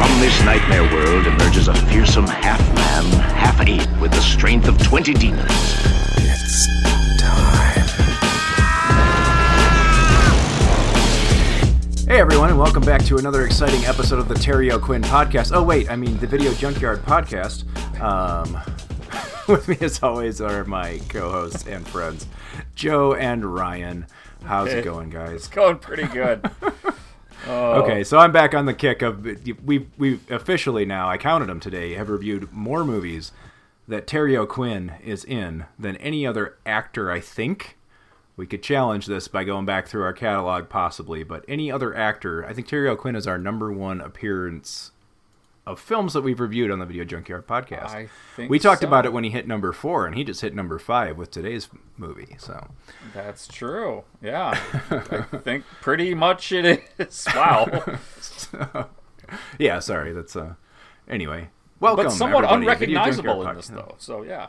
From this nightmare world emerges a fearsome half-man, half-ape with the strength of 20 demons. It's time. Hey everyone, and welcome back to another exciting episode of the Terry O'Quinn podcast. Oh wait, I mean the Video Junkyard podcast. Um, with me as always are my co-hosts and friends, Joe and Ryan. How's it going, guys? It's going pretty good. Oh. Okay, so I'm back on the kick of we we officially now I counted them today have reviewed more movies that Terry O'Quinn is in than any other actor. I think we could challenge this by going back through our catalog possibly, but any other actor, I think Terry O'Quinn is our number one appearance of films that we've reviewed on the Video Junkyard podcast. I think we talked so. about it when he hit number four, and he just hit number five with today's movie. So That's true. Yeah. I think pretty much it is. Wow. yeah, sorry, that's uh. Anyway, welcome. but somewhat everybody to Video unrecognizable in this, Podcast. though. So, yeah.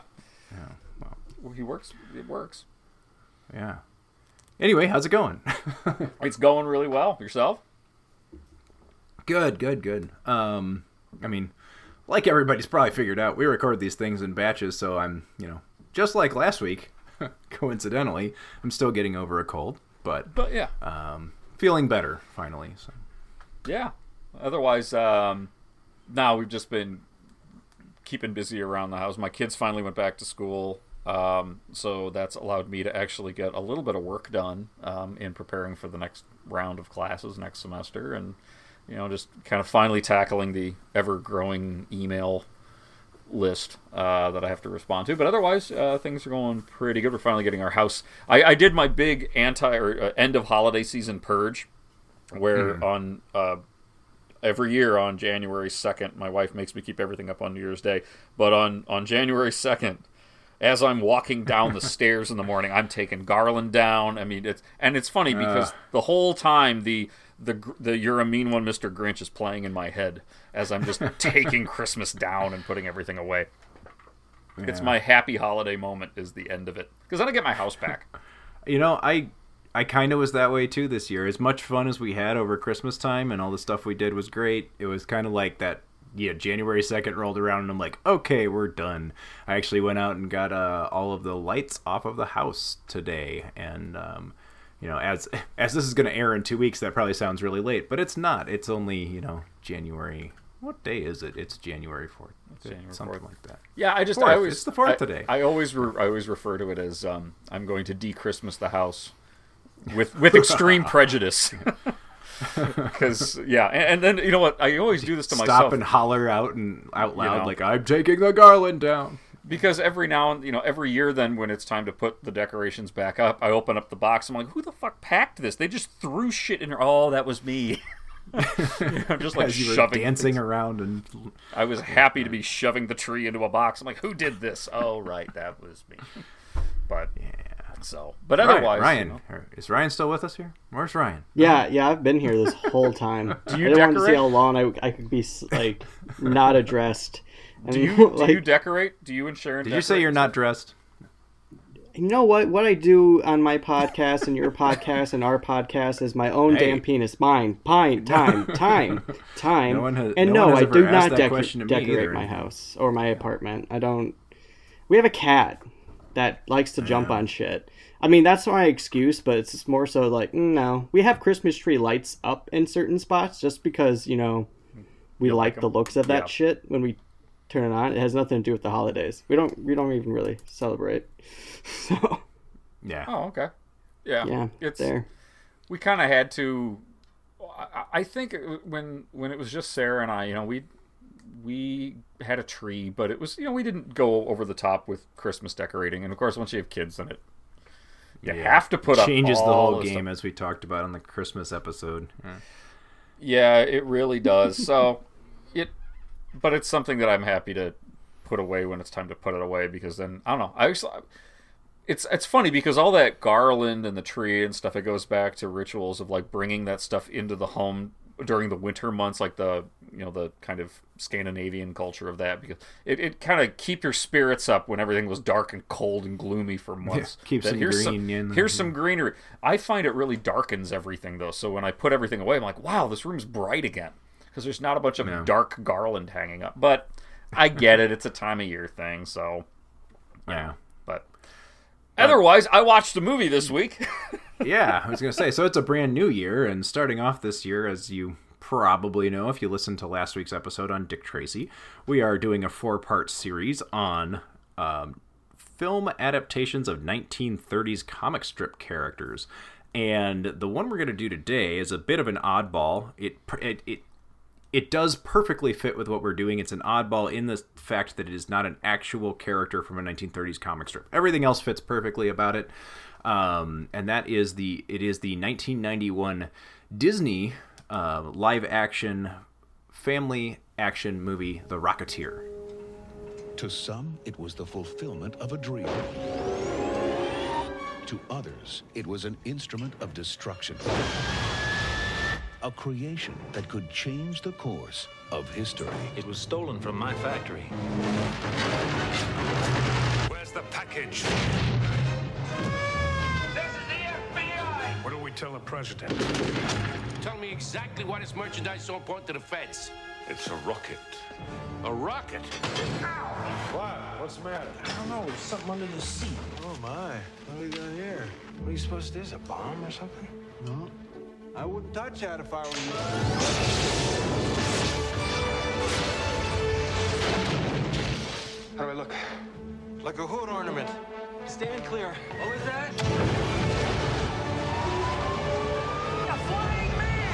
Yeah. Well. He works. It works. Yeah. Anyway, how's it going? It's going really well. Yourself? good, good, good. Um, I mean, like everybody's probably figured out, we record these things in batches, so I'm, you know, just like last week, coincidentally, I'm still getting over a cold, but But, yeah. um, feeling better finally. So. Yeah. Otherwise, um, now we've just been keeping busy around the house. My kids finally went back to school, um, so that's allowed me to actually get a little bit of work done um, in preparing for the next round of classes next semester, and you know, just kind of finally tackling the ever-growing email list uh, that I have to respond to. But otherwise, uh, things are going pretty good. We're finally getting our house. I, I did my big anti or uh, end of holiday season purge, where on uh, every year on January 2nd, my wife makes me keep everything up on New Year's Day. But on, on January 2nd, as I'm walking down the stairs in the morning, I'm taking Garland down. I mean, it's and it's funny because the whole time the the the you're a mean one, Mr. Grinch is playing in my head as I'm just taking Christmas down and putting everything away. It's my happy holiday moment is the end of it because then I get my house back. You know, I I kind of was that way too this year. As much fun as we had over Christmas time and all the stuff we did was great. It was kind of like that. Yeah, January second rolled around and I'm like, okay, we're done. I actually went out and got uh, all of the lights off of the house today, and um, you know, as as this is going to air in two weeks, that probably sounds really late, but it's not. It's only you know January. What day is it? It's January fourth. January something 4th. like that. Yeah, I just Fourth. I always It's the fourth I- today. I always re- I always refer to it as um, I'm going to de-Christmas the house with with extreme prejudice. Because yeah, and, and then you know what? I always do this to Stop myself and holler out and out loud know. like I'm taking the garland down. Because every now and you know every year then when it's time to put the decorations back up, I open up the box. I'm like, who the fuck packed this? They just threw shit in there. Oh, that was me. i'm just like As you were shoving dancing things. around and I was happy to uh, be shoving the tree into a box. I'm like, who did this? Oh, right, that was me. But yeah so, but otherwise, Ryan, you know, is Ryan still with us here? Where's Ryan? Yeah, yeah, I've been here this whole time. Do you I didn't want to see decorate? how long I, I could be like not addressed. I do mean, you like, do you decorate? Do you and Sharon? Did you say you're not dressed? you know what? What I do on my podcast and your podcast and our podcast is my own Hey. damn penis, mine, pine, time, time, time. No one has- and no no, one has I do ever asked not that decor- question to me decorate either. my house or my apartment. I don't. We have a cat that likes to jump on shit. I mean, that's my excuse, but it's just more so like, mm, no. We have Christmas tree lights up in certain spots just because, you know, we like the looks of that Yeah. shit when we turn it on. It has nothing to do with the holidays. We don't we don't even really celebrate. So, Yeah. Oh, okay. Yeah, yeah, it's there. we kind of had to. I, I think it- when when it was just Sarah and I, you know, we we had a tree, but it was you know we didn't go over the top with Christmas decorating, and of course once you have kids, then it you Yeah. have to put up Changes the all whole game stuff. as we talked about on the Christmas episode. Yeah, it really does. So it but it's something that I'm happy to put away when it's time to put it away because then I don't know. I actually, it's it's funny because all that garland and the tree and stuff it goes back to rituals of like bringing that stuff into the home during the winter months like the you know the kind of Scandinavian culture of that because it, it kind of keep your spirits up when everything was dark and cold and gloomy for months. keep That some here's green Some, the- here's some greenery. I find it really darkens everything though. So when I put everything away, I'm like, wow, this room's bright again because there's not a bunch of dark garland hanging up. But I get it; it's a time of year thing. So, Yeah. but otherwise, I watched a movie this week. yeah, I was gonna say. So it's a brand new year, and starting off this year, as you probably know if you listened to last week's episode on Dick Tracy, we are doing a four-part series on um, film adaptations of 1930s comic strip characters. And the one we're gonna do today is a bit of an oddball. It it. it it does perfectly fit with what we're doing. It's an oddball in the fact that it is not an actual character from a 1930s comic strip. Everything else fits perfectly about it, um, and that is the it is the 1991 Disney uh, live action family action movie The Rocketeer. To some, it was the fulfillment of a dream. To others, it was an instrument of destruction. A creation that could change the course of history. It was stolen from my factory. Where's the package? This is the FBI! What do we tell the president? Tell me exactly why this merchandise is so important to the feds. It's a rocket. A rocket? What? What's the matter? I don't know. There's something under the seat. Oh my. What do we got here? What are you supposed to do? Is a bomb or something? No. I wouldn't touch that if I were you. How do I look? Like a hood ornament. Stand clear. What was that? A flying man!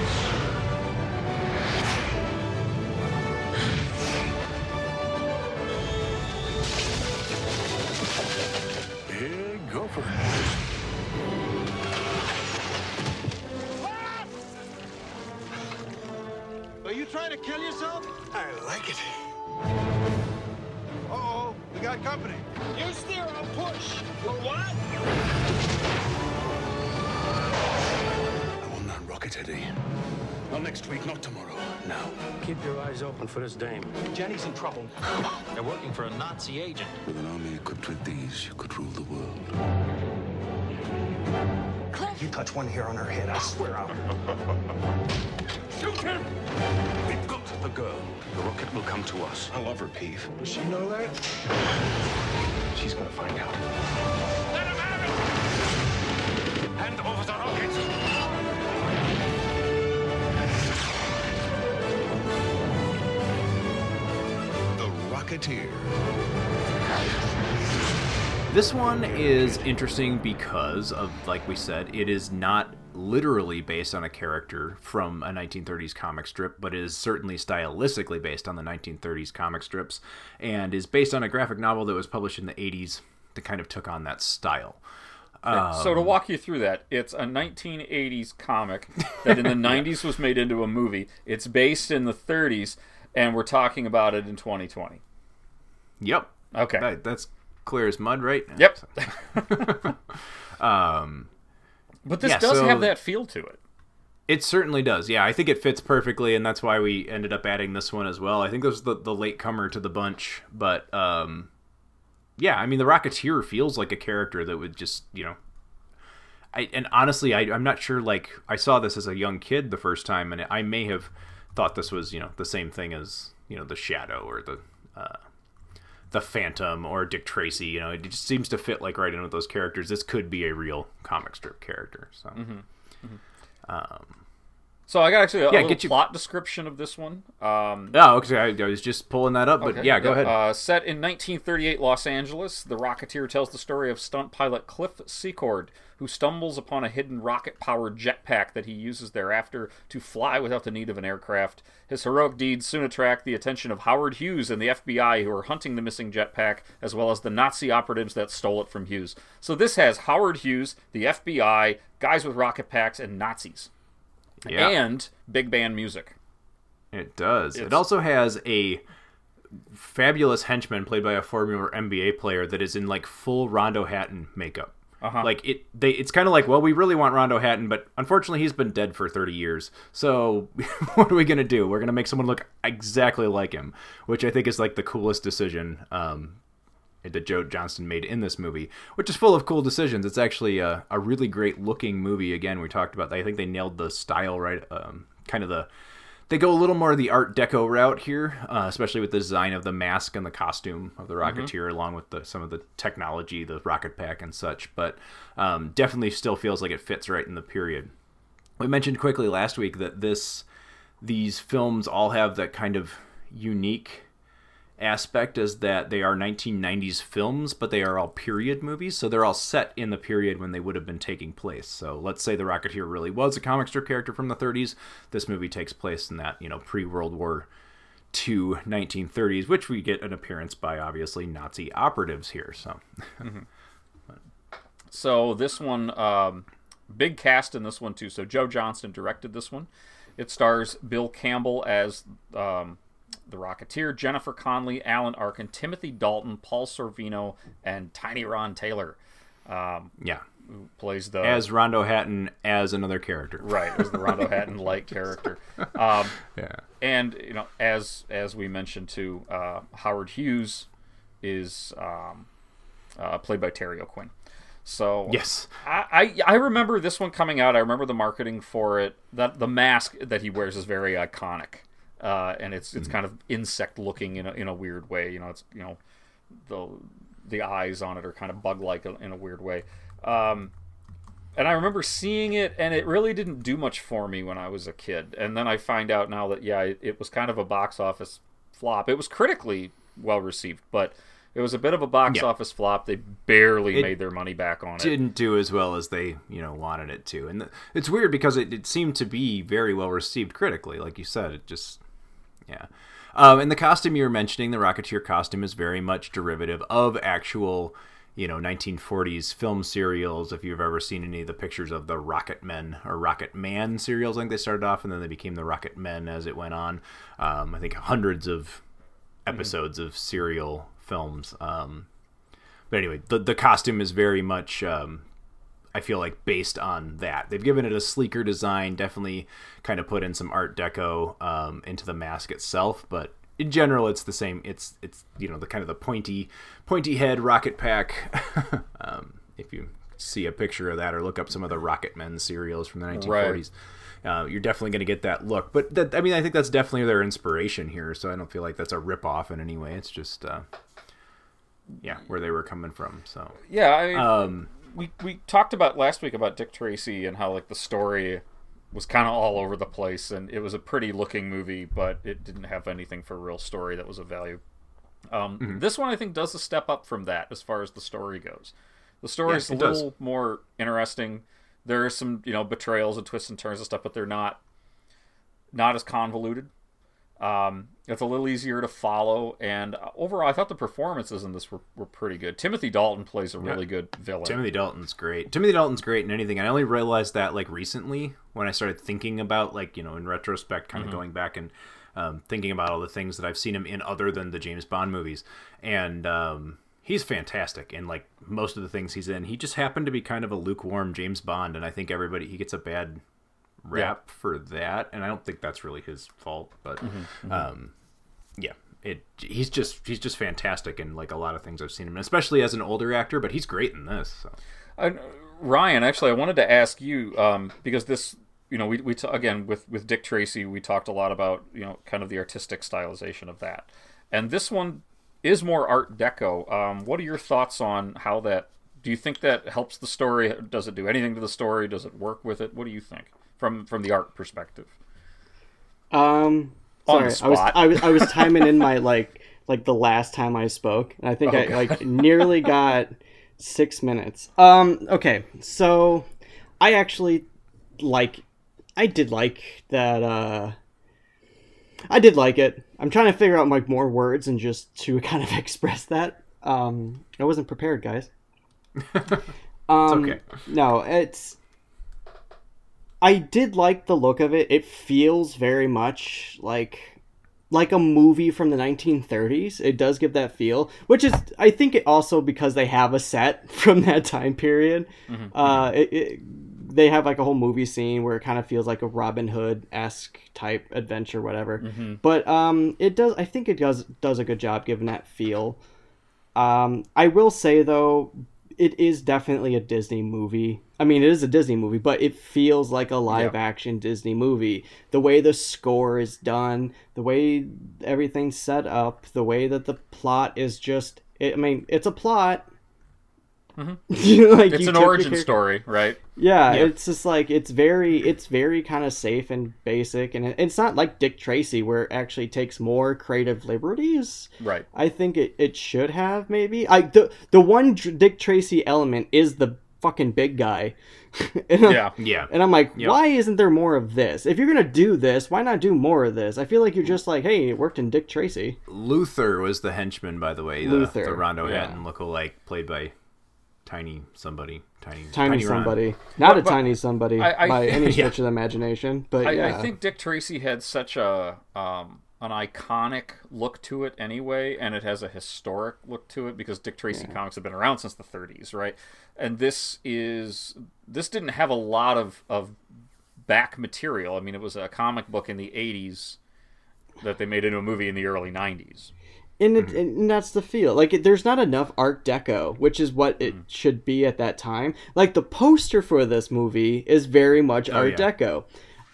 Big gopher. Trying to kill yourself? I like it. Uh-oh. We got company. You steer, I'll push. For what? I will not rocket Eddie. Not next week, not tomorrow. Now. Keep your eyes open for this dame. Jenny's in trouble. They're working for a Nazi agent. With an army equipped with these, you could rule the world. Cliff! You touch one hair on her head, I swear I'll... Shoot him! We've got the girl. The rocket will come to us. I love her, Peeve. Does she know that? She's gonna find out. Let him have it! Hand over the rocket! The Rocketeer. This one is interesting because of, like we said, it is not literally based on a character from a 1930s comic strip, but is certainly stylistically based on the 1930s comic strips, and is based on a graphic novel that was published in the 80s that kind of took on that style. so to um, walk you through that, it's a 1980s comic that in the 90s was made into a movie. It's based in the 30s, and we're talking about it in 2020. Yep. Okay. That, that's clear as mud, right? Yep. um, But this Yeah, does so- have that feel to it. It certainly does. Yeah, I think it fits perfectly, and that's why we ended up adding this one as well. I think this was the, the late comer to the bunch, but um, yeah, I mean, the Rocketeer feels like a character that would just, you know, I and honestly, I, I'm not sure. Like, I saw this as a young kid the first time, and I may have thought this was, you know, the same thing as, you know, the Shadow or the uh, the Phantom or Dick Tracy. You know, it just seems to fit like right in with those characters. This could be a real comic strip character. So. Um, So I got actually a, Yeah, get you- plot description of this one. Um, Oh, okay. I, was just pulling that up, but Okay, yeah, go ahead. Uh, set in 1938 Los Angeles, The Rocketeer tells the story of stunt pilot Cliff Secord, who stumbles upon a hidden rocket powered jetpack that he uses thereafter to fly without the need of an aircraft. His heroic deeds soon attract the attention of Howard Hughes and the FBI, who are hunting the missing jetpack, as well as the Nazi operatives that stole it from Hughes. So this has Howard Hughes, the FBI, guys with rocket packs, and Nazis. Yeah. And big band music. It does. It also has a fabulous henchman played by a former NBA player that is in like full Rondo Hatton makeup. Uh-huh. Like it, they it's kind of like, well, we really want Rondo Hatton, but unfortunately, he's been dead for thirty years. So, what are we gonna do? We're gonna make someone look exactly like him, which I think is like the coolest decision um, that Joe Johnston made in this movie, which is full of cool decisions. It's actually a, a really great looking movie. Again, we talked about. I think they nailed the style right, um, kind of the they go a little more the art deco route here uh, especially with the design of the mask and the costume of the Mm-hmm. rocketeer along with the, some of the technology the rocket pack and such but um, definitely still feels like it fits right in the period we mentioned quickly last week that this these films all have that kind of unique aspect is that they are 1990s films, but they are all period movies. So they're all set in the period when they would have been taking place. So let's say the Rocketeer really was a comic strip character from the 30s. This movie takes place in that, you know, pre World War II 1930s, which we get an appearance by obviously Nazi operatives here. So So this one, um, big cast in this one too. So Joe Johnston directed this one. It stars Bill Campbell as um, the Rocketeer, Jennifer Connelly, Alan Arkin, Timothy Dalton, Paul Sorvino, and Tiny Ron Taylor. Um, yeah, who plays the as Rondo Hatton as another character. right as the Rondo Hatton like character. Um, Yeah. and you know, as as we mentioned too, uh, Howard Hughes is um, uh, played by Terry O'Quinn. So Yes. I, I I remember this one coming out. I remember the marketing for it. That the mask that he wears is very iconic, uh, and it's it's kind of insect looking in a, in a weird way. You know, it's you know the the eyes on it are kind of bug like in a weird way. Um, and I remember seeing it, and it really didn't do much for me when I was a kid. And then I find out now that yeah, it, it was kind of a box office flop. It was critically well received, but it was a bit of a box Yeah. office flop. They barely It made their money back on it. didn't do as well as they you know wanted it to and it's weird because it, it seemed to be very well received critically like you said it just yeah. Um, and the costume you were mentioning the rocketeer costume is very much derivative of actual you know 1940s film serials if you've ever seen any of the pictures of the rocket men or rocket man serials i think they started off and then they became the rocket men as it went on. Um, i think hundreds of episodes of serial films. Um, but anyway, the the costume is very much um, I feel like based on that. They've given it a sleeker design, definitely kind of put in some art deco um, into the mask itself, but in general it's the same. It's it's you know the kind of the pointy pointy head rocket pack. um, if you see a picture of that or look up some of the Rocket Men serials from the 1940s. Uh, you're definitely going to get that look, but that, I mean, I think that's definitely their inspiration here. So I don't feel like that's a rip off in any way. It's just, uh, yeah, where they were coming from. So Yeah, I um, we we talked about last week about Dick Tracy and how like the story was kind of all over the place, and it was a pretty looking movie, but it didn't have anything for real story that was of value. Um, Mm-hmm. This one I think does a step up from that as far as the story goes. The story Yeah, is a it does. little more interesting. There are some you know betrayals and twists and turns and stuff, but they're not not as convoluted. Um, it's a little easier to follow, and uh, overall, I thought the performances in this were, were pretty good. Timothy Dalton plays a really good villain. Timothy Dalton's great. Timothy Dalton's great in anything. And I only realized that like recently when I started thinking about like you know in retrospect, kind of Mhm. going back and um, thinking about all the things that I've seen him in other than the James Bond movies, and um, he's fantastic in like most of the things he's in. He just happened to be kind of a lukewarm James Bond, and I think everybody he gets a bad rap for that, and I don't think that's really his fault, but Mhm, mhm. um, yeah. It, he's just he's just fantastic in like a lot of things I've seen him, in, especially as an older actor. But he's great in this. So. Ryan, actually, I wanted to ask you um, because this, you know, we, we t- again with with Dick Tracy, we talked a lot about you know kind of the artistic stylization of that, and this one is more Art Deco. Um, what are your thoughts on how that? Do you think that helps the story? Does it do anything to the story? Does it work with it? What do you think from from the art perspective? Um, sorry, I was. I was I was timing in my like like the last time I spoke, and I think I Okay. like nearly got six minutes. Um, okay, so I actually like I did like that. uh I did like it. I'm trying to figure out like more words and just to kind of express that. Um, I wasn't prepared, guys. Um, okay. No, it's. I did like the look of it. It feels very much like like a movie from the 1930s. It does give that feel, which is I think it also because they have a set from that time period. Mhm. Uh, it, it, they have like a whole movie scene where it kind of feels like a Robin Hood esque type adventure, whatever. Mhm. But um, it does. I think it does does a good job giving that feel. Um, I will say though, it is definitely a Disney movie. I mean, it is a Disney movie, but it feels like a live action Disney movie. The way the score is done, the way everything's set up, the way that the plot is just. It, I mean, it's a plot. You know, like, it's an origin story, right? Yeah, Yeah. it's just like it's very it's very kind of safe and basic, and it, it's not like Dick Tracy where it actually takes more creative liberties. Right. I think it, it should have maybe. I the the one Dr- Dick Tracy element is the fucking big guy. Yeah. Yeah. And I'm like, Yep. why isn't there more of this? If you're gonna do this, why not do more of this? I feel like you're just like, hey, it worked in Dick Tracy. Luther was the henchman, by the way. The, Luther, the Rondo yeah. Hatton lookalike, played by Tiny somebody, Tiny Tiny, Ron. somebody, not But- a but tiny somebody I- I- by any Yeah. stretch of the imagination. But I, yeah, I think Dick Tracy had such a um, an iconic look to it anyway, and it has a historic look to it because Dick Tracy comics have been around since the 30s, right? And this is this didn't have a lot of of back material. I mean, it was a comic book in the 80s that they made into a movie in the early 90s. And, Mm-hmm. and that's the feel like it, there's not enough art deco which is what it Mm-hmm. should be at that time like the poster for this movie is very much Oh, art yeah. deco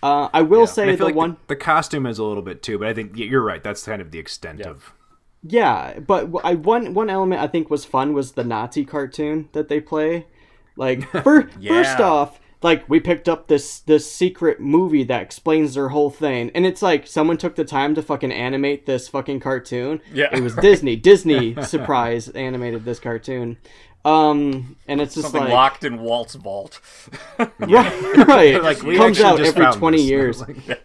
uh, i will And say I the like one the, the costume is a little bit too, but I think you're right. That's kind of the extent of. yeah but I, one one element i think was fun was the nazi cartoon that they play like fir- first off like we picked up this this secret movie that explains their whole thing. And it's like someone took the time to fucking animate this fucking cartoon. Yeah. it was disney. Disney surprise animated this cartoon. Um and it's just Something like locked in Walt's vault. right right. Like, we comes out every 20 this. years. Like-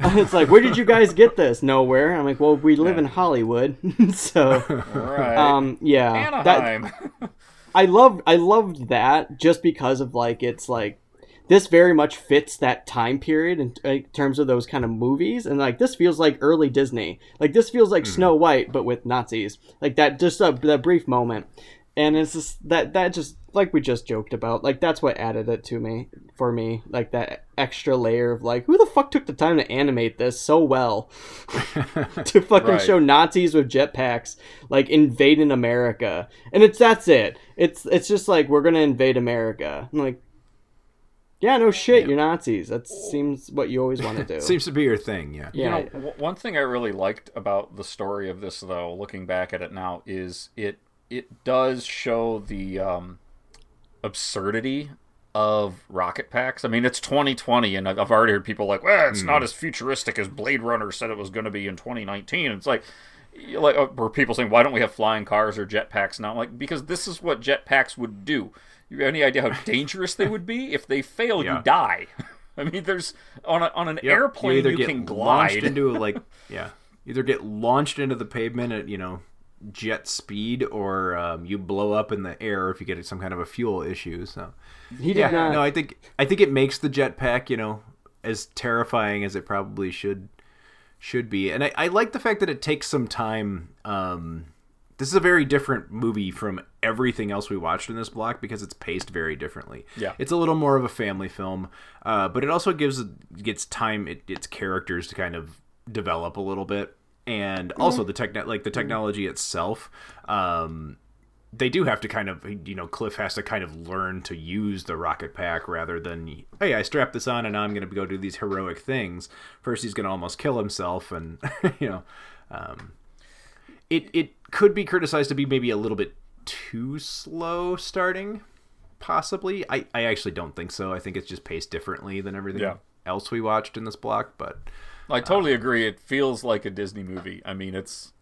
it's like where did you guys get this? Nowhere. I'm like well we live in hollywood. So Right. um yeah. That- Anaheim. I love I loved that just because of like it's like this very much fits that time period in, uh, in terms of those kind of movies. And like this feels like early Disney. Like this feels like mm-hmm. Snow White but with Nazis. Like that just a that brief moment and it's just that that just like we just joked about like that's what added it to me for me like that extra layer of like who the fuck took the time to animate this so well to fucking Right. show Nazis with jetpacks like invading America, and it's that's it. It's it's just like we're gonna invade America. I'm like, yeah, no shit, you're Nazis. That seems what you always want to do. Seems to be your thing, yeah. yeah, You know, w- one thing I really liked about the story of this, though, looking back at it now, is it it does show the um, absurdity of rocket packs. I mean, it's 2020, and I've already heard people like, "Well, it's not as futuristic as Blade Runner said it was going to be in 2019." It's like, like, uh, where people saying, "Why don't we have flying cars or jetpacks now?" Like, because this is what jetpacks would do. You have any idea how dangerous they would be? If they fail, Yeah. you die. I mean, there's on a, on an Yep. You airplane you, get can glide. into like yeah, either get launched into the pavement at you know jet speed, or um, you blow up in the air if you get some kind of a fuel issue. So he did yeah, not. no, I think I think it makes the jetpack you know as terrifying as it probably should should be, and I, I like the fact that it takes some time. Um, this is a very different movie from everything else we watched in this block because it's paced very differently. Yeah. it's a little more of a family film, uh, but it also gives gets time it, its characters to kind of develop a little bit, and also the techno like the technology itself. Um, they do have to kind of you know cliff has to kind of learn to use the rocket pack rather than hey i strap this on and now i'm going to go do these heroic things first he's going to almost kill himself and you know um, it it could be criticized to be maybe a little bit too slow starting possibly i i actually don't think so i think it's just paced differently than everything Yeah. else we watched in this block but I totally agree. It feels like a Disney movie. I mean, it's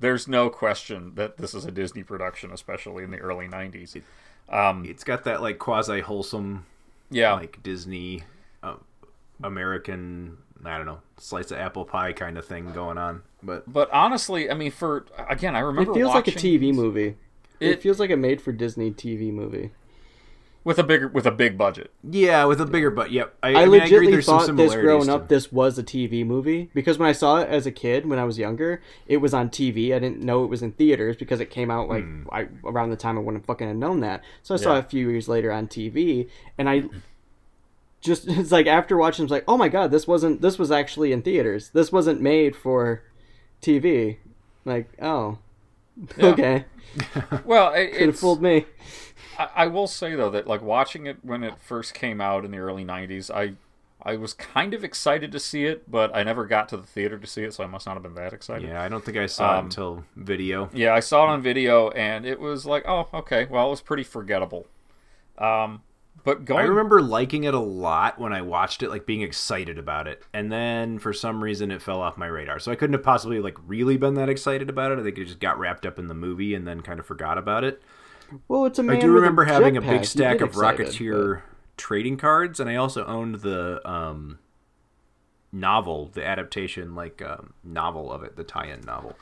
there's no question that this is a Disney production, especially in the early '90s. Um, it's got that like quasi wholesome yeah, like Disney uh, American I don't know slice of apple pie kind of thing going on. But but honestly, I mean, for again, I remember it remember feels like a TV these- movie. It, It- feels like a made for Disney TV movie. With a bigger with a big budget. Yeah, with a bigger but yep. I, I, I, mean, I agree legitly there's some thought this growing to- up this was a TV movie because when I saw it as a kid when I was younger, it was on TV. I didn't know it was in theaters because it came out like Hmm. I, around the time I wouldn't fucking have known that. So I saw Yeah. it a few years later on TV, and I just it's like after watching, it's like, oh my god, this wasn't this was actually in theaters. This wasn't made for TV. Like, oh, Yeah. okay, Well, it, could have it's fooled me. I, I will say though that like watching it when it first came out in the early '90s, I I was kind of excited to see it, but I never got to the theater to see it, so I must not have been that excited. Yeah, I don't think I saw it Um, until video. Yeah, I saw it on video, and it was like, oh, okay, well, it was pretty forgettable. Um, but going, I remember liking it a lot when I watched it, like being excited about it, and then for some reason it fell off my radar. So I couldn't have possibly like really been that excited about it. I think it just got wrapped up in the movie and then kind of forgot about it. Well, it's a man I do remember having a big stack of excited, Rocketeer trading cards, and I also owned the um, novel, the adaptation like um, novel of it, the tie-in novel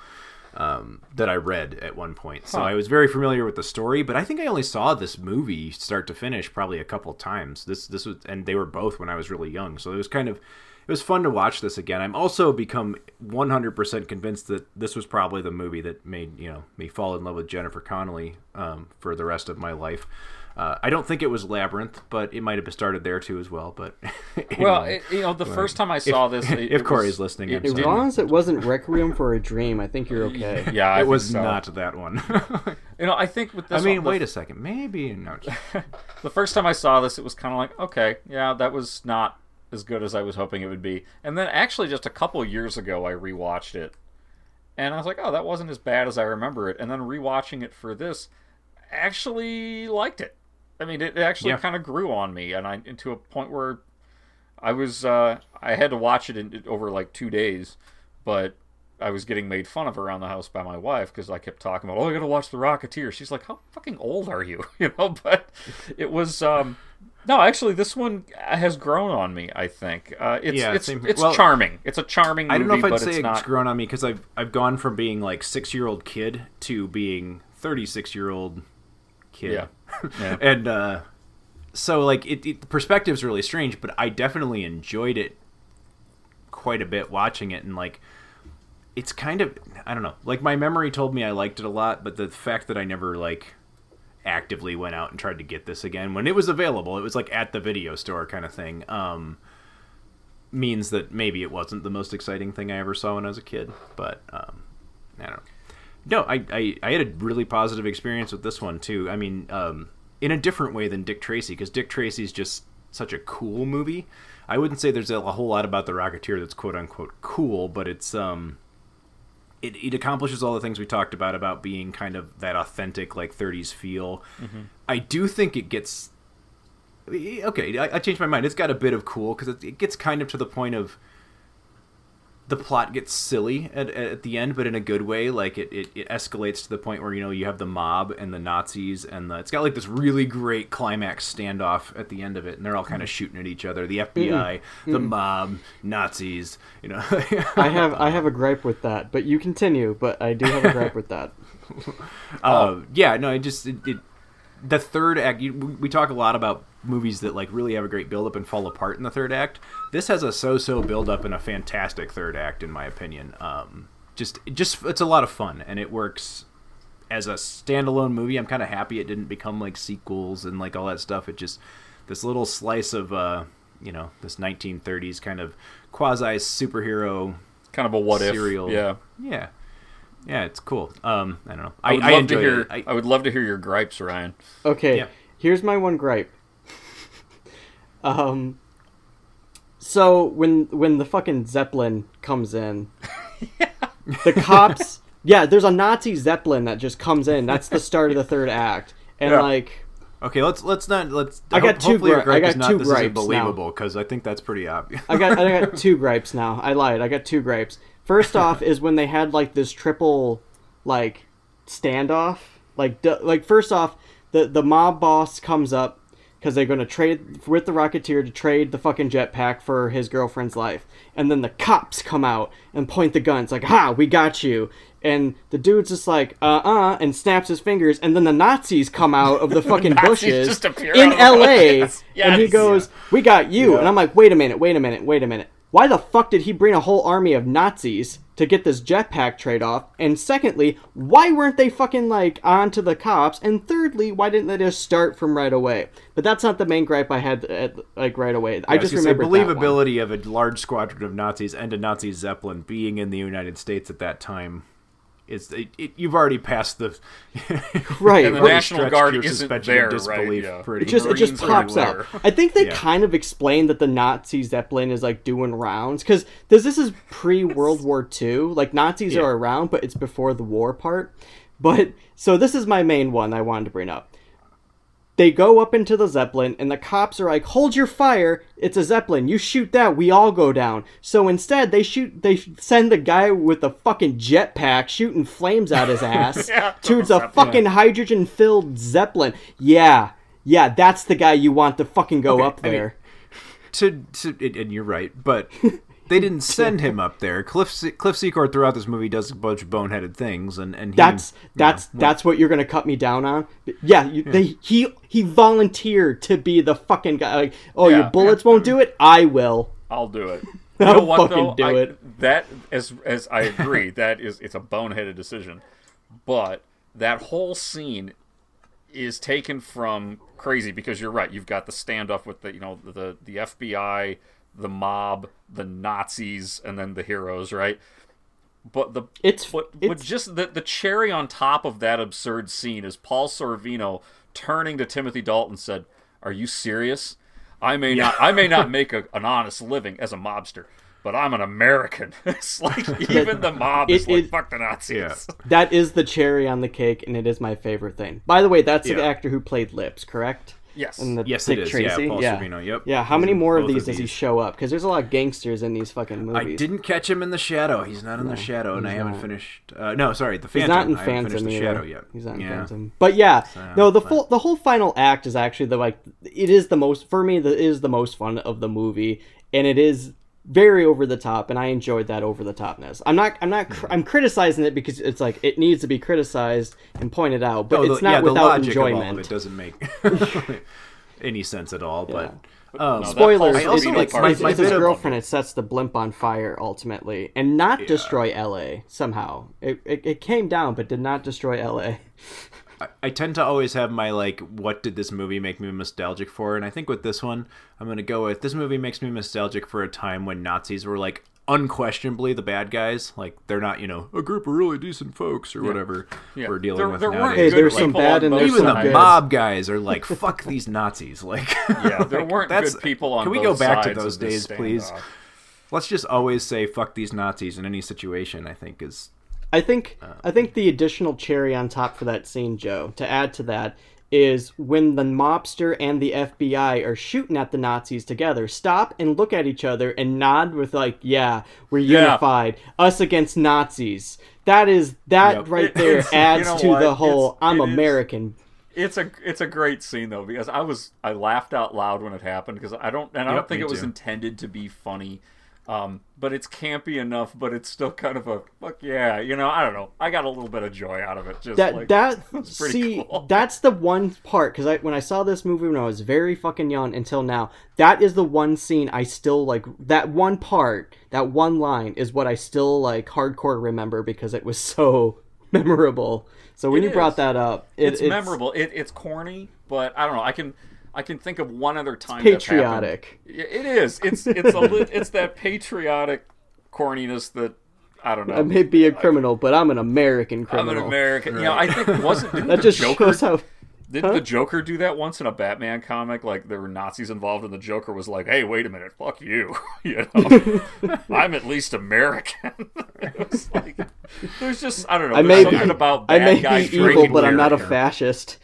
um, that I read at one point. So I was very familiar with the story, but I think I only saw this movie start to finish probably a couple times. This this was, and they were both when I was really young, so it was kind of. It was fun to watch this again. I'm also become 100% convinced that this was probably the movie that made you know me fall in love with Jennifer Connelly um, for the rest of my life. Uh, I don't think it was Labyrinth, but it might have started there too as well. But well, it, you know, the Well, first time I if- saw this, it, if it Corey's was- listening, it I'm As long as it wasn't Requiem for a Dream, I think you're okay. Yeah, I it was so. not that one. You know, I think with this, I mean, one, the- wait a second, maybe no. the first time I saw this, it was kind of like, okay, yeah, that was not as good as I was hoping it would be. And then actually, just a couple years ago, I rewatched it, and I was like, oh, that wasn't as bad as I remember it. And then rewatching it for this, actually liked it. I mean, it actually Yeah. kind of grew on me, and I into a point where I was uh, I had to watch it in, over like two days, but I was getting made fun of around the house by my wife because I kept talking about, oh, I gotta watch The Rocketeer. She's like, how fucking old are you? You know, but it was um, no, actually, this one has grown on me. I think uh, it's Yeah, it's it's Well, charming. It's a charming. Movie, I don't know if I'd say it's not. grown on me because I've I've gone from being like six year old kid to being thirty six year old kid. Yeah. Yeah. and uh, so like it, it the perspective's really strange, but I definitely enjoyed it quite a bit watching it and like it's kind of I don't know like my memory told me I liked it a lot, but the fact that I never like actively went out and tried to get this again when it was available, it was like at the video store kind of thing. Um, means that maybe it wasn't the most exciting thing I ever saw when I was a kid, but um, I don't know. No, I, I, I had a really positive experience with this one too. I mean, um, in a different way than Dick Tracy, because Dick Tracy's just such a cool movie. I wouldn't say there's a, a whole lot about the Rocketeer that's quote unquote cool, but it's um, it, it accomplishes all the things we talked about about being kind of that authentic like 30s feel. Mhm. I do think it gets okay. I, I changed my mind. It's got a bit of cool because it, it gets kind of to the point of the plot gets silly at, at the end, but in a good way. Like it, it, it escalates to the point where you know you have the mob and the Nazis, and the, it's got like this really great climax standoff at the end of it, and they're all kind of shooting at each other. The FBI, the Mm-mm. mob, Nazis. You know, I have I have a gripe with that, but you continue. But I do have a gripe with that. uh, yeah, no, it just it, it the third act. You, we talk a lot about movies that like really have a great build up and fall apart in the third act. This has a so-so build up and a fantastic third act, in my opinion. Um, just just it's a lot of fun and it works as a standalone movie. I'm kind of happy it didn't become like sequels and like all that stuff. It just this little slice of uh, you know this 1930s kind of quasi superhero kind of a what if, serial. yeah. yeah. Yeah, it's cool. Um, I don't know. I would I, love to hear. I, I would love to hear your gripes, Ryan. Okay, Yeah. here's my one gripe. um, so when when the fucking zeppelin comes in, the cops. Yeah, there's a Nazi zeppelin that just comes in. That's the start of the third act, and Yeah. like. Okay, let's let's not let's. I got hope- two Hopefully, your gri- I gripe got is not two this isn't gripes now. believable because I think that's pretty obvious. I got I got two gripes now. I lied. I got two gripes. First off is when they had like this triple like standoff. Like d- like first off, the the mob boss comes up because they're going to trade with the Rocketeer to trade the fucking jetpack for his girlfriend's life, and then the cops come out and point the guns like, "Ha, we got you!" And the dude's just like, uh uh, and snaps his fingers, and then the Nazis come out of the fucking Nazis bushes in the LA. bushes. And he Yes. goes, We got you. And I'm like, Wait a minute, wait a minute, wait a minute. Why the fuck did he bring a whole army of Nazis to get this jetpack trade off? And secondly, why weren't they fucking like on to the cops? And thirdly, why didn't they just start from right away? But that's not the main gripe I had at, like right away. I just was gonna say, remember believability of a large squadron of Nazis and a Nazi zeppelin being in the United States at that time. Is it, it, you've already passed the Right. And the Really National Guard your isn't suspension there, disbelief right? Yeah. pretty It just it just pops there. up. I think they Yeah. kind of explained that the Nazi Zeppelin is like doing rounds because this this is pre World War II. Like Nazis Yeah. are around, but it's before the war part. But so this is my main one I wanted to bring up. They go up into the Zeppelin, and the cops are like, "Hold your fire! It's a Zeppelin. You shoot that, we all go down." So instead, they shoot. They send the guy with the fucking jetpack shooting flames out his ass Yeah, to the Zeppelin. fucking hydrogen-filled Zeppelin. Yeah, yeah, that's the guy you want to fucking go Okay, up I mean, there. to, to and you're right, but they didn't send him up there. Cliff Se- Cliff Secord throughout this movie does a bunch of boneheaded things, and and he, that's that's know, that's what you're gonna cut me down on. Yeah, you, They, he he volunteered to be the fucking guy. Like, oh, your Yeah. bullets won't do it. I will. I'll do it. You I'll know what fucking though? do I- it. That as as I agree, that is it's a boneheaded decision. But that whole scene is taken from crazy because you're right. You've got the standoff with the you know the the FBI, the mob, the Nazis, and then the heroes, right? But the It's- but, but it's- just the the cherry on top of that absurd scene is Paul Sorvino turning to Timothy Dalton said, "Are you serious? I may not I may not make a, an honest living as a mobster, but I'm an American." it's like even the mob is It- like it- fuck the Nazis. Yeah. That is the cherry on the cake, and it is my favorite thing. By the way, that's the actor who played Lips, correct? Yes. And the Yes, Dick it is. Yeah, Paul yeah. Sorvino, yep. Yeah. How He's many more of these of does he show up? Because there's a lot of gangsters in these fucking movies. I didn't catch him in the shadow. He's not in the shadow, and I haven't not. finished. Uh, no, sorry, the Phantom. He's not in I haven't Phantom finished the either. shadow yet. He's not in yeah. Phantom. But yeah, So, no, the but- full the whole final act is actually the like it is the most for me. The is the most fun of the movie, and it is very over the top, and I enjoyed that over the topness. I'm not I'm not cr- I'm criticizing it because it's like it needs to be criticized and pointed out, but No, the- it's not yeah, the without logic of all of enjoyment. it doesn't make any sense at all. But um, that Spoilers. Paul I also like part my- my his girlfriend. It sets the blimp on fire ultimately, and not destroy L.A. Somehow it, it it came down, but did not destroy L.A. I, I tend to always have my like, what did this movie make me nostalgic for? And I think with this one, I'm gonna go with this movie makes me nostalgic for a time when Nazis were like unquestionably the bad guys. Like they're not, you know, a group of really decent folks or whatever Yeah. we're dealing There- with there weren't nowadays. Hey, good there's some people bad and there's Even some the good. mob guys are like, "Fuck these Nazis!" Like, Yeah, there like, weren't that's- good people on Can we go back to those days, please? standoff. Let's just always say "fuck these Nazis" in any situation. I think is I think Uh. I think the additional cherry on top for that scene, Joe, to add to that is when the mobster and the FBI are shooting at the Nazis together, stop and look at each other and nod with like, "Yeah, we're Yeah. unified. Us against Nazis." That is that Yep. right there it's- you adds know to what? the whole It's- "I'm it is- American." It's a it's a great scene though because I was I laughed out loud when it happened because I don't and I Yep, don't think it was too. intended to be funny, um, but it's campy enough. But it's still kind of a fuck yeah, you know. I don't know. I got a little bit of joy out of it. Just that like, that see cool. that's the one part because I when I saw this movie when I was very fucking young until now that is the one scene I still like that one part that one line is what I still like hardcore remember because it was so memorable so when It you brought that up it, it's, memorable. It, it's corny, but I don't know. I can I can think of one other time. happened. patriotic. Yeah, It is. It's it's a li- it's that patriotic corniness that I don't know. I may be a criminal but I'm an American criminal. I'm an American. You know, I think wasn't that just Joker shows how Didn't the Joker do that once in a Batman comic? Like there were Nazis involved, and the Joker was like, "Hey, wait a minute, fuck you! you know, I'm at least American." like, there's just I don't know. I may something be, about I bad may guys be evil but I'm not a fascist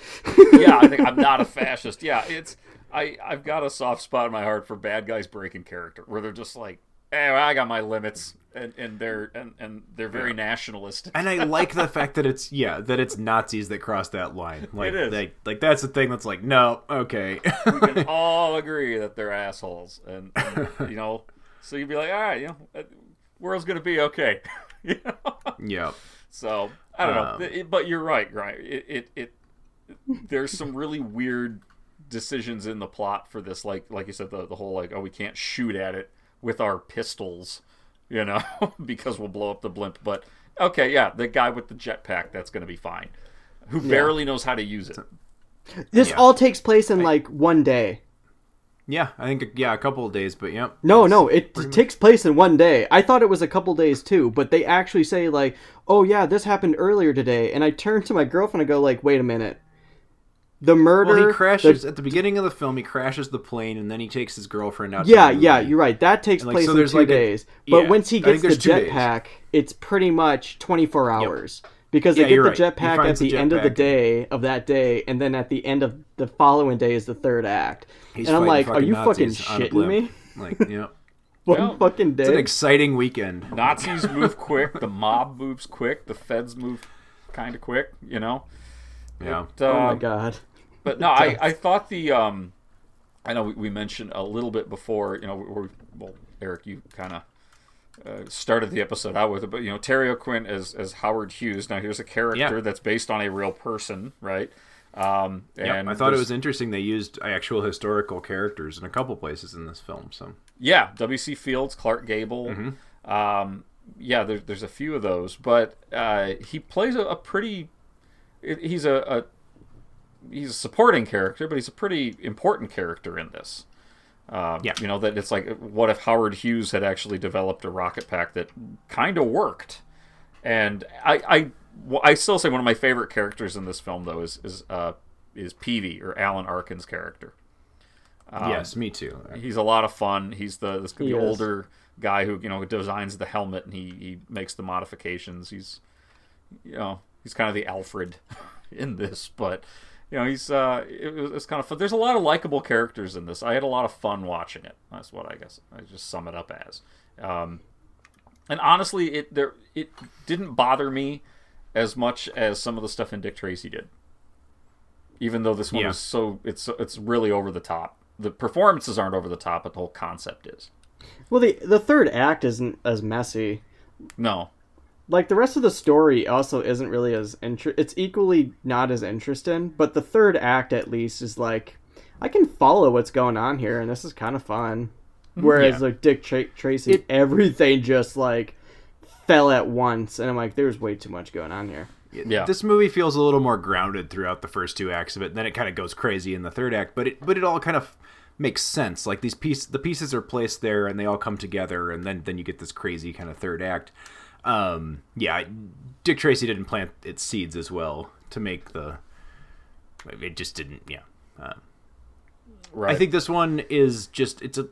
yeah, I think I'm not a fascist. Yeah, it's I I've got a soft spot in my heart for bad guys breaking character, where they're just like, eh, "Hey, I got my limits," and, and they're and, and they're very nationalist. and I like the fact that it's yeah that it's Nazis that cross that line. Like, is. Like, like that's the thing that's like no, okay. we can all agree that they're assholes, and, and, you know, so you'd be like, all right, you know, world's gonna be okay. you know? yeah. So I don't Um, know, It- but you're right, right? It, it it there's some really weird decisions in the plot for this, like like you said, the the whole like oh we can't shoot at it with our pistols, you know, because we'll blow up the blimp. But okay, yeah, the guy with the jetpack that's going to be fine, who barely knows how to use it. This all takes place in like one day. Yeah, I think yeah, a couple of days, but yep. No, no, it takes place in one day. I thought it was a couple days too, but they actually say like, "Oh yeah, this happened earlier today." And I turn to my girlfriend and go like, "Wait a minute." The murder Well, he crashes the- at the beginning of the film. He crashes the plane, and then he takes his girlfriend out. Yeah, to yeah, you're right. That takes like, place so in there's, two like, a- days. but yeah, once he gets the there's two jetpack, it's pretty much 24 hours. Because Yeah, they get the right. He jetpack at the the end of the day of that day, and then at the end of the following day is the third act. He's and I'm like, are you fucking Nazis on a shitting me? Like, yeah, One Well, fucking day. it's an exciting weekend. Nazis move quick, the mob moves quick, the feds move kind of quick, you know. Yeah. But, oh my um, god. But no, I, I thought the um, I know we, we mentioned a little bit before, you know, where, well, Eric, you kind of uh, started the episode out with it, but you know, Terry O'Quinn as as Howard Hughes. Now here's a character Yeah. that's based on a real person, right? Um, Yeah, and I thought it was interesting they used actual historical characters in a couple places in this film. So Yeah, W.C. Fields, Clark Gable. Mm-hmm. Um, yeah, there's there's a few of those, but uh, he plays a, a pretty. It- He's a, a he's a supporting character, but he's a pretty important character in this. Um, Yeah. you know that it's like, what if Howard Hughes had actually developed a rocket pack that kind of worked? And I, I, well, I still say one of my favorite characters in this film though is is uh, is Peevy or Alan Arkin's character. Um, yes, me too. He's a lot of fun. He's the this, He the is. older guy who you know designs the helmet and he, he makes the modifications. He's you know he's kind of the Alfred in this, but you know he's uh it was, it's kind of fun. There's a lot of likable characters in this. I had a lot of fun watching it. That's what I guess I just sum it up as. Um, and honestly, it there it didn't bother me as much as some of the stuff in Dick Tracy did. Even though this one Yeah. was so it's it's really over the top. The performances aren't over the top, but the whole concept is. Well, the the third act isn't as messy. No, Like the rest of the story also isn't really as inter- it's equally not as interesting, but the third act at least is like I can follow what's going on here and this is kind of fun. Whereas Mm-hmm. Yeah. like Dick Tra- Tracy everything just like fell at once and I'm like there's way too much going on here. yeah, This movie feels a little more grounded throughout the first two acts of it. And then it kind of goes crazy in the third act, but it but it all kind of makes sense. Like these pieces, the pieces are placed there, and they all come together, and then then you get this crazy kind of third act. Um, yeah, Dick Tracy didn't plant its seeds as well to make the. It just didn't. Yeah. Um, right. I think this one is just it's a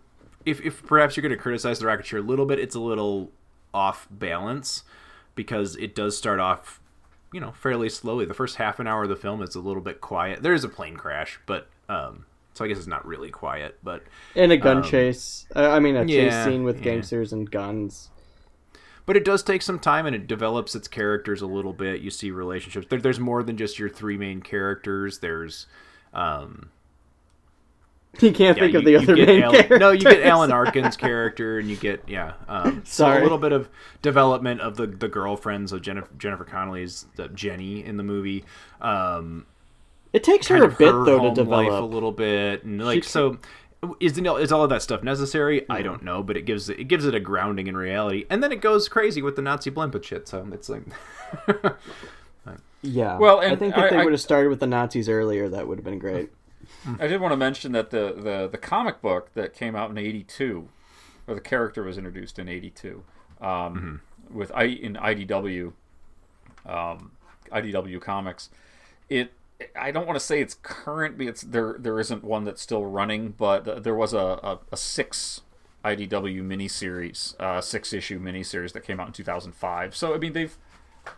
if if perhaps you're going to criticize the Rocketeer a little bit, it's a little off balance because it does start off, you know, fairly slowly. The first half an hour of the film is a little bit quiet. There is a plane crash, but um, so I guess it's not really quiet, but And a gun Um, chase. Uh, I mean a chase scene with yeah. gangsters and guns. But it does take some time and it develops its characters a little bit. You see relationships. There, there's more than just your three main characters. There's um, You can't yeah, think you- of the other main Alan, characters. No, you get Alan Arkin's character, and you get yeah. Um, so a little bit of development of the the girlfriends of Jennifer Jennifer Connelly's Jenny in the movie. Um, It takes her a bit her though to develop life a little bit, and like She- so. Is, the, is all of that stuff necessary? I Mm. don't know, but it gives it gives it a grounding in reality, and then it goes crazy with the Nazi blimp and shit. So it's like, Yeah. Well, I think if I- they would have started with the Nazis earlier, that would have been great. I did want to mention that the, the, the comic book that came out in '82, or the character was introduced in '82, um, with I in IDW, um, IDW Comics. It I don't want to say it's current, but it's there. There isn't one that's still running, but there was a, a, a six IDW miniseries, uh, six issue miniseries that came out in 2005. So I mean they've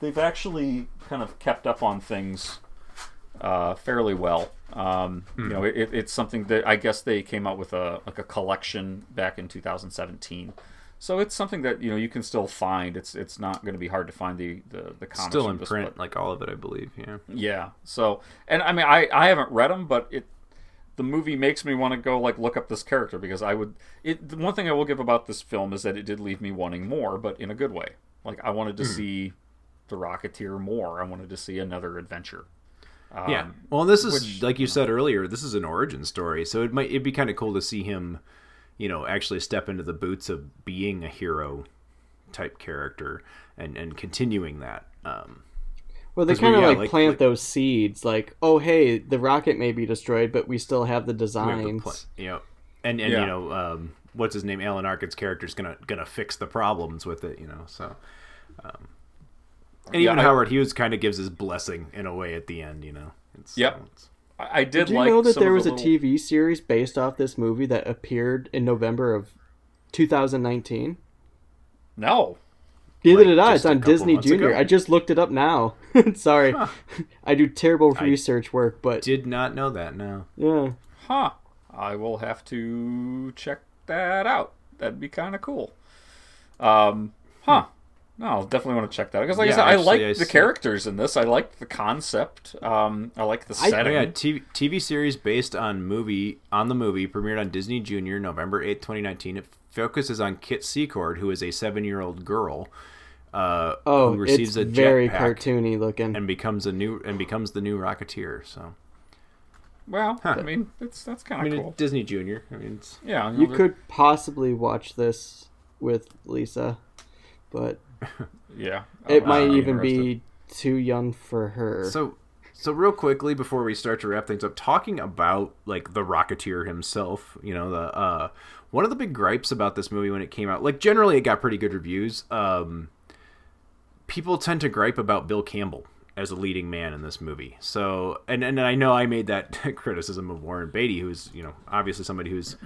they've actually kind of kept up on things uh, fairly well. Um, You know, it, it's something that I guess they came out with a like a collection back in 2017. So it's something that you know you can still find. It's it's not going to be hard to find the the, the comics still in print, book. like all of it, I believe. Yeah. Yeah. So and I mean I I haven't read them, but it the movie makes me want to go like look up this character because I would. It the one thing I will give about this film is that it did leave me wanting more, but in a good way. Like I wanted to see the Rocketeer more. I wanted to see another adventure. Um, yeah. Well, this is which- like you said earlier. This is an origin story, so it might it'd be kind of cool to see him, you know, actually step into the boots of being a hero type character and and continuing that. Um, Well, they kind of yeah, like, like- plant like- those seeds, like, oh hey, the rocket may be destroyed, but we still have the we have the designs. you know, and and Yeah. you know, um, what's his name? Alan Arkin's character is gonna gonna fix the problems with it, you know. So, um, and Yeah, even I- Howard Hughes kind of gives his blessing in a way at the end, you know. It's, Yep. it's- I, I did, Did you like know that some there was the a little- TV series based off this movie that appeared in November of 2019? No. Neither Like, did I. It's on Disney Junior. ago? I just looked it up now. Sorry, I do terrible I research work, but Did not know that. Now, yeah, Huh. I will have to check that out. That'd be kind of cool. Um, huh. No, I'll definitely want to check that out. because, like Yeah, I said, I like I the see- characters in this. I like the concept. Um, I like the setting. Oh, yeah, TV, TV series based on movie on the movie premiered on Disney Junior November eighth, twenty nineteen. It focuses on Kit Secord, who is a seven year old girl uh, oh, who receives it's a very cartoony looking. and becomes a new and becomes the new Rocketeer. So well, Huh. I mean, it's that's kind of mean, cool. it's Disney Junior. I mean, it's, yeah, You know, could possibly watch this with Lisa, but Yeah, it I'm might even interested. be too young for her. So, so real quickly before we start to wrap things up, talking about like the Rocketeer himself, you know, the uh, one of the big gripes about this movie when it came out, like generally it got pretty good reviews. Um, people tend to gripe about Bill Campbell as a leading man in this movie. So, and and I know I made that criticism of Warren Beatty, who's you know obviously somebody who's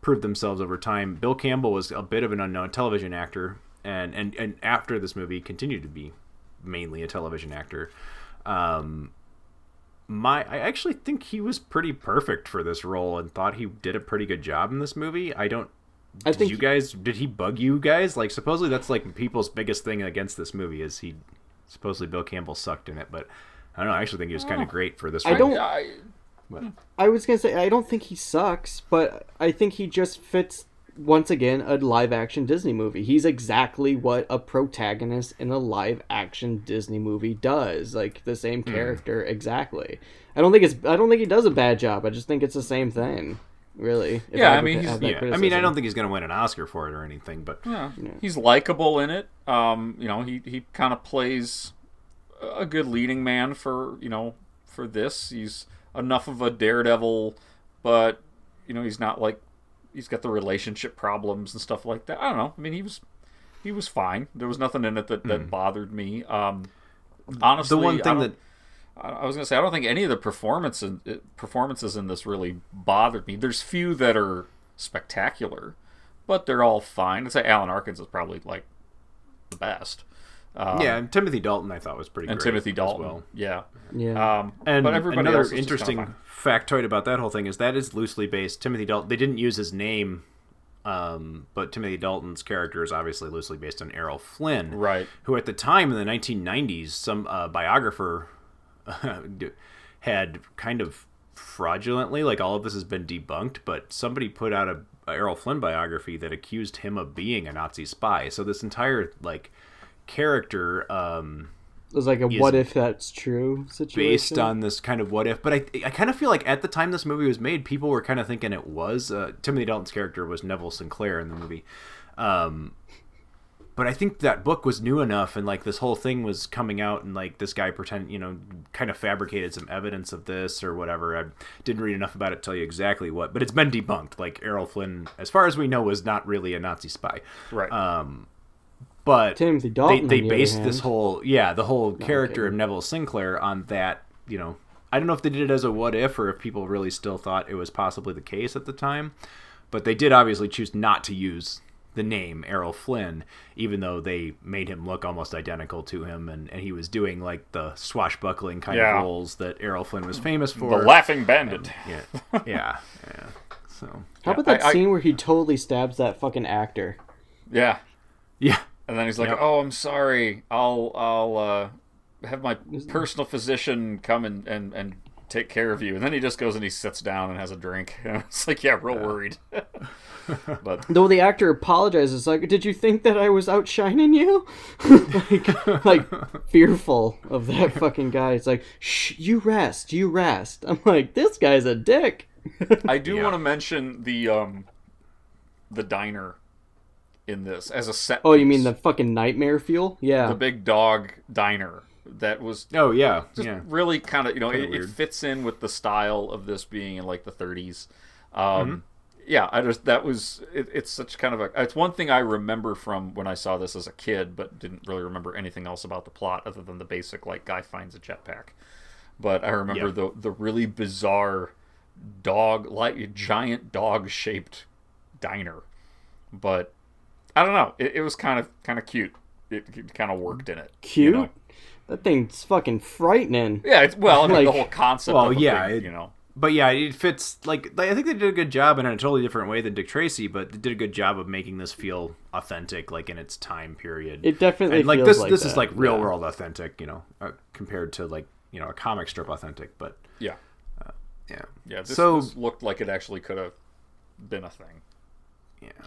proved themselves over time. Bill Campbell was a bit of an unknown television actor, and and and after this movie continued to be mainly a television actor. Um, my I actually think he was pretty perfect for this role and thought he did a pretty good job in this movie. I don't. I did think you guys did he bug you guys? Like supposedly that's like people's biggest thing against this movie is he supposedly Bill Campbell sucked in it, but I don't know. I actually think he was kind of great for this. I don't- I, I was gonna say I don't think he sucks, but I think he just fits once again a live action Disney movie. He's exactly what a protagonist in a live action Disney movie does. Like the same Hmm. character exactly. I don't think it's I don't think he does a bad job. I just think it's the same thing. Really. Yeah, I could mean, have he's- yeah, I mean, I don't think he's gonna win an Oscar for it or anything, but Yeah, he's likable in it. Um, you know, he he kind of plays a good leading man for you know for this. He's enough of a daredevil, but you know he's not like he's got the relationship problems and stuff like that. I don't know. I mean, he was he was fine. There was nothing in it that, that bothered me. Um, honestly, the one thing don't- that I I was gonna say I don't think any of the performances performances in this really bothered me. There's few that are spectacular, but they're all fine. I'd say Alan Arkins is probably like the best. Um, yeah, and Timothy Dalton I thought was pretty and great Timothy as Dalton. well. Yeah, Yeah. Um, And but everybody another else interesting kinda factoid about that whole thing is that is loosely based. Timothy Dalton. They didn't use his name, um, but Timothy Dalton's character is obviously loosely based on Errol Flynn, right. who at the time in the 1990s, some uh, biographer had kind of fraudulently, like all of this has been debunked, but somebody put out a, a Errol Flynn biography that accused him of being a Nazi spy. So this entire like character. Um, it was like a what if that's true situation. based on this kind of what if. But I, I kind of feel like at the time this movie was made, people were kind of thinking it was. Uh, Timothy Dalton's character was Neville Sinclair in the movie. Um, but I think that book was new enough, and like this whole thing was coming out, and like this guy pretend, you know, kind of fabricated some evidence of this or whatever. I didn't read enough about it to tell you exactly what, but it's been debunked. Like Errol Flynn, as far as we know, was not really a Nazi spy. Right. Um, but Timothy Dalton, they, on they the based this whole yeah the whole character of Neville Sinclair on that you know I don't know if they did it as a what if or if people really still thought it was possibly the case at the time but they did obviously choose not to use the name Errol Flynn even though they made him look almost identical to him and, and he was doing like the swashbuckling kind Yeah. of roles that Errol Flynn was famous for. The Laughing Bandit. yeah yeah yeah so How Yeah, about that I- I- scene where he totally stabs that fucking actor? Yeah. yeah And then he's like, Yep. "Oh, I'm sorry. I'll I'll uh, have my personal physician come and and and take care of you. And then he just goes and he sits down and has a drink. it's like, yeah, real worried. but Though the actor apologizes, like, did you think that I was outshining you? like, like fearful of that fucking guy. It's like, shh, you rest, you rest. I'm like, this guy's a dick. I do want to mention the um the diner in this as a set. Oh, you mean the fucking nightmare fuel? Yeah. the big dog diner that was Oh yeah, just yeah. really kind of you know it, it fits in with the style of this being in like the 30s um Mm-hmm. yeah i just that was it, it's such kind of a it's one thing i remember from when i saw this as a kid but didn't really remember anything else about the plot other than the basic like guy finds a jetpack but i remember Yeah. the the really bizarre dog like giant dog shaped diner but i don't know it, it was kind of kind of cute it, it kind of worked in it you Cute? know? That thing's fucking frightening. Yeah, it's well, I mean, the Like- whole concept. Well, of yeah, big, it- you know. But yeah, it fits like I think they did a good job in a totally different way than Dick Tracy, but they did a good job of making this feel authentic, like in its time period. It definitely and like feels this. like this is like real yeah. world authentic, you know, uh, compared to like you know a comic strip authentic. But Yeah, yeah, yeah. This, so this looked like it actually could have been a thing.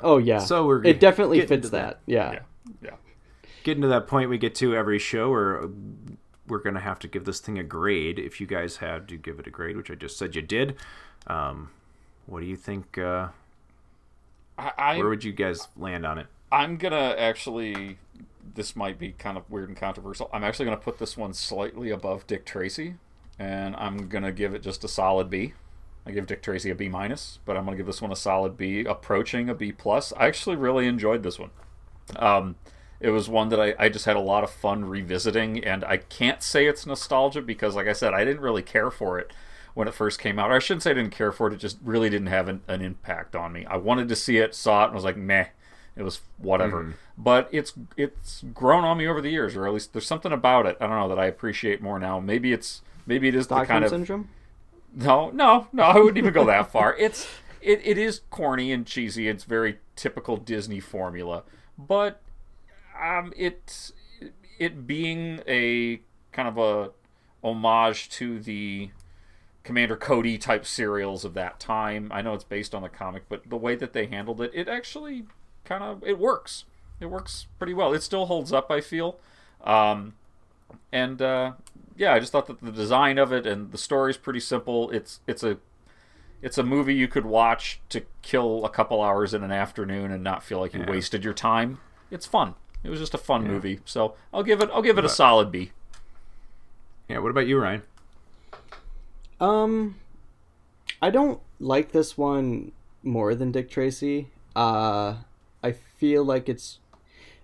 Oh yeah. So we're it definitely fits to that. Yeah. Yeah, yeah. getting to that point we get to every show where we're gonna have to give this thing a grade. If you guys had to give it a grade, which I just said you did, um, what do you think? Uh, I, I where would you guys land on it? I'm gonna actually. This might be kind of weird and controversial. I'm actually gonna put this one slightly above Dick Tracy, and I'm gonna give it just a solid B. I give Dick Tracy a B minus, but I'm gonna give this one a solid B, approaching a B plus. I actually really enjoyed this one. Um, it was one that I, I just had a lot of fun revisiting, and I can't say it's nostalgia because, like I said, I didn't really care for it when it first came out. Or I shouldn't say I didn't care for it; it just really didn't have an, an impact on me. I wanted to see it, saw it, and was like, meh. It was whatever. Mhm. But it's it's grown on me over the years, or at least there's something about it. I don't know that I appreciate more now. Maybe it's maybe it is the Stockholm kind of syndrome. No, no, no. I wouldn't even go that far. It's it, it is corny and cheesy. It's very typical Disney formula, but um, it it being a kind of a homage to the Commander Cody type serials of that time. I know it's based on the comic, but the way that they handled it, it actually kind of it works. It works pretty well. It still holds up. I feel. Um, and uh, yeah, I just thought that the design of it and the story is pretty simple. It's it's a it's a movie you could watch to kill a couple hours in an afternoon and not feel like you Yeah. wasted your time. It's fun. It was just a fun movie, so I'll give it I'll give it a solid B. Yeah. What about you, Ryan? Um, I don't like this one more than Dick Tracy. Uh, I feel like it's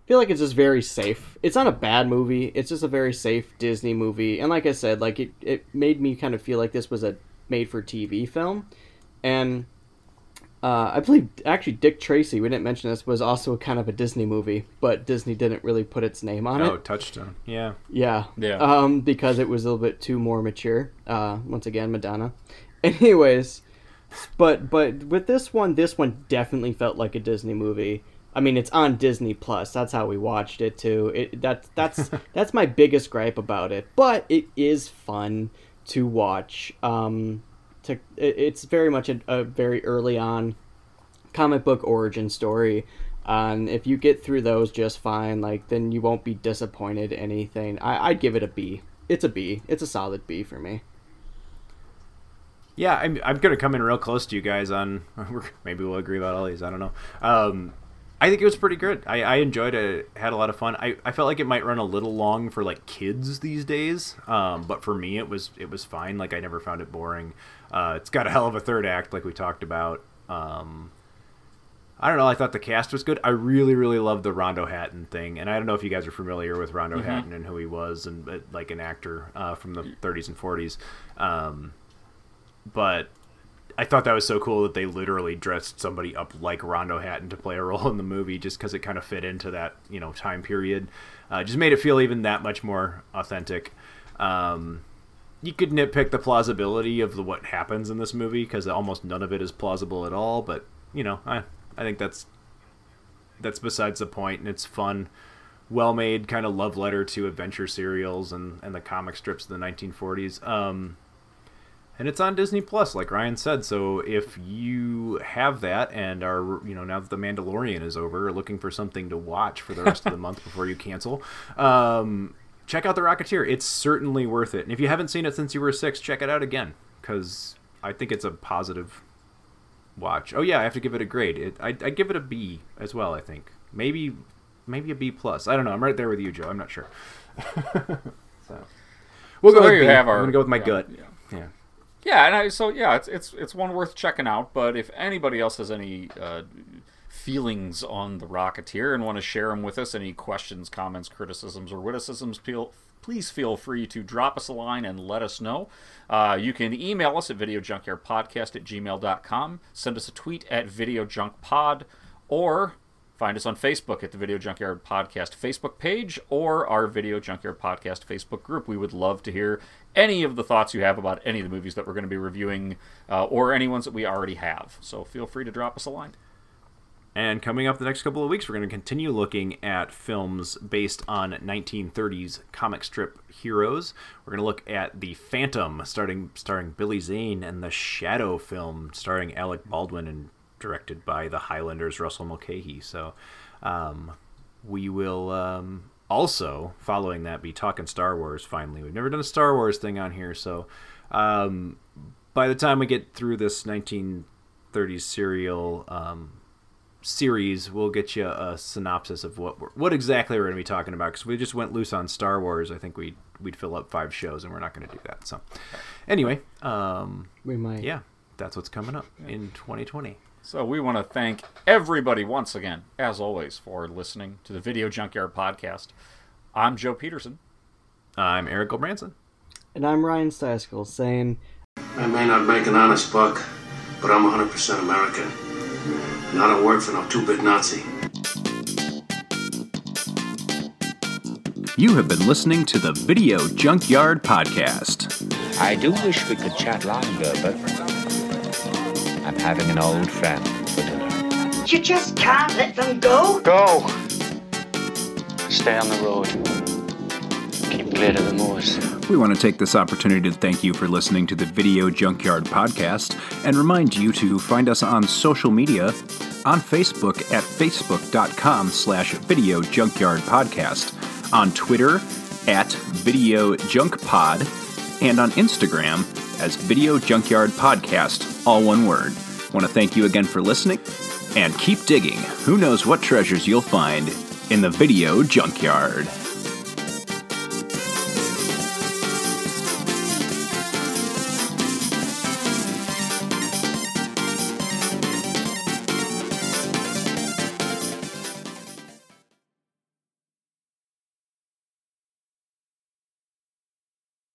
feel like it's just very safe. It's not a bad movie. It's just a very safe Disney movie. And like I said, like it, it made me kind of feel like this was a made for TV film. And uh, I believe actually Dick Tracy, we didn't mention this, was also kind of a Disney movie, but Disney didn't really put its name on Oh, it. Oh, Touchstone. Yeah. Yeah. Yeah. Um, because it was a little bit too more mature. Uh, once again, Madonna. Anyways, but but with this one, this one definitely felt like a Disney movie. I mean, it's on Disney Plus. That's how we watched it too. It that that's that's my biggest gripe about it. But it is fun to watch. Um, to it, it's very much a, a very early on comic book origin story. And if you get through those just fine, like then you won't be disappointed. Anything, I, I'd give it a B. It's a B. It's a solid B for me. Yeah, I'm, I'm gonna come in real close to you guys on. Maybe we'll agree about all these. I don't know. Um, I think it was pretty good. I, I enjoyed it. Had a lot of fun. I, I felt like it might run a little long for like kids these days. Um, but for me, it was it was fine. Like I never found it boring. Uh, it's got a hell of a third act, like we talked about. Um, I don't know. I thought the cast was good. I really, really loved the Rondo Hatton thing, and I don't know if you guys are familiar with Rondo Mhm. Hatton and who he was, and uh, like an actor uh, from the 30s and 40s. Um, but I thought that was so cool that they literally dressed somebody up like Rondo Hatton to play a role in the movie, just because it kind of fit into that you know time period. Uh, just made it feel even that much more authentic. Um, you could nitpick the plausibility of the, what happens in this movie because almost none of it is plausible at all. But you know, I I think that's that's besides the point, and it's fun, well made kind of love letter to adventure serials and and the comic strips of the 1940s. Um, and it's on Disney Plus, like Ryan said. So if you have that and are, you know, now that the Mandalorian is over, looking for something to watch for the rest of the month before you cancel, um, check out The Rocketeer. It's certainly worth it. And if you haven't seen it since you were six, check it out again because I think it's a positive watch. Oh yeah, I have to give it a grade. It, I I give it a B as well. I think maybe maybe a B plus. I don't know. I'm right there with you, Joe. I'm not sure. so we'll So go there with you B. have our- I'm gonna go with my yeah, gut. yeah. Yeah. And I, so yeah, it's it's it's one worth checking out. But if anybody else has any uh, feelings on the Rocketeer and want to share them with us, any questions, comments, criticisms, or witticisms, feel, please feel free to drop us a line and let us know. Uh, you can email us at videojunkyardpodcast at gmail.com, send us a tweet at videojunkpod, or Find us on Facebook at the Video Junkyard Podcast Facebook page or our Video Junkyard Podcast Facebook group. We would love to hear any of the thoughts you have about any of the movies that we're going to be reviewing uh, or any ones that we already have. So feel free to drop us a line. And coming up the next couple of weeks, we're going to continue looking at films based on 1930s comic strip heroes. We're going to look at The Phantom, starting starring Billy Zane, and The Shadow film, starring Alec Baldwin and directed by the Highlanders' Russell Mulcahy. So, um, we will um, also, following that, be talking Star Wars. Finally, we've never done a Star Wars thing on here, so um, by the time we get through this 1930s serial. Um, series we'll get you a synopsis of what we're, what exactly we're going to be talking about because we just went loose on Star Wars. I think we we'd fill up five shows and we're not going to do that. So anyway, um, we might. Yeah, that's what's coming up in 2020. So we want to thank everybody once again, as always, for listening to the Video Junkyard Podcast. I'm Joe Peterson. I'm Eric Gilbranson. And I'm Ryan Staskell saying, I may not make an honest buck, but I'm 100% American. And I don't work for no two-bit Nazi. You have been listening to the Video Junkyard Podcast. I do wish we could chat longer, but I'm having an old friend for dinner. You just can't let them go. Go! Stay on the road. Keep clear to the moors. We want to take this opportunity to thank you for listening to the Video Junkyard Podcast and remind you to find us on social media on Facebook at facebook.com slash Video Junkyard Podcast, on Twitter at Video Junk Pod, and on Instagram as Video Junkyard Podcast, all one word. Want to thank you again for listening and keep digging. Who knows what treasures you'll find in the Video Junkyard.